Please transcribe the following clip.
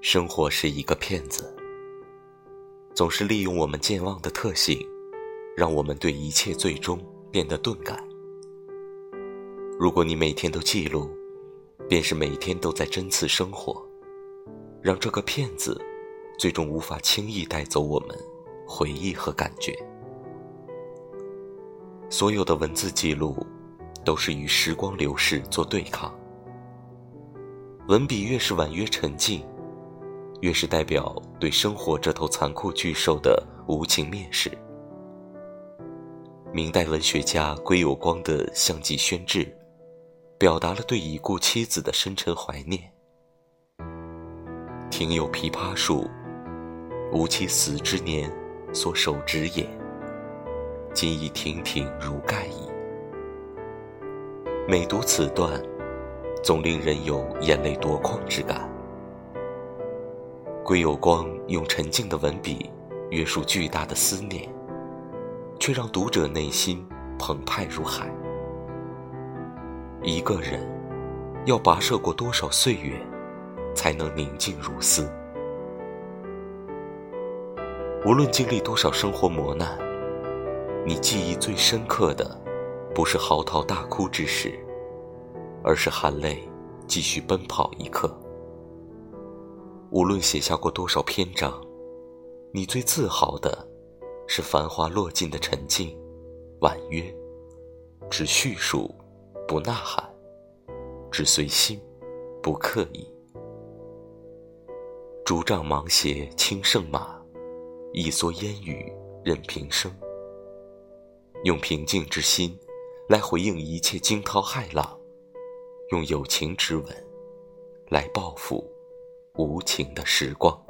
生活是一个骗子，总是利用我们健忘的特性，让我们对一切最终变得钝感。如果你每天都记录，便是每天都在针刺生活，让这个骗子最终无法轻易带走我们回忆和感觉。所有的文字记录，都是与时光流逝做对抗。文笔越是婉约沉静。越是代表对生活这头残酷巨兽的无情蔑视。明代文学家归有光的相继宣志，表达了对已故妻子的深沉怀念。庭有枇杷树，吾妻死之年所手植也，今已亭亭如盖矣。每读此段，总令人有眼泪夺眶之感。归有光用沉静的文笔约束巨大的思念，却让读者内心澎湃如海。一个人要跋涉过多少岁月，才能宁静如斯？无论经历多少生活磨难，你记忆最深刻的，不是嚎啕大哭之时，而是含泪继续奔跑一刻。无论写下过多少篇章，你最自豪的，是繁华落尽的沉静、婉约，只叙述，不呐喊，只随心，不刻意。竹杖芒鞋轻胜马，一蓑烟雨任平生。用平静之心，来回应一切惊涛骇浪；用友情之吻，来报复。无情的时光。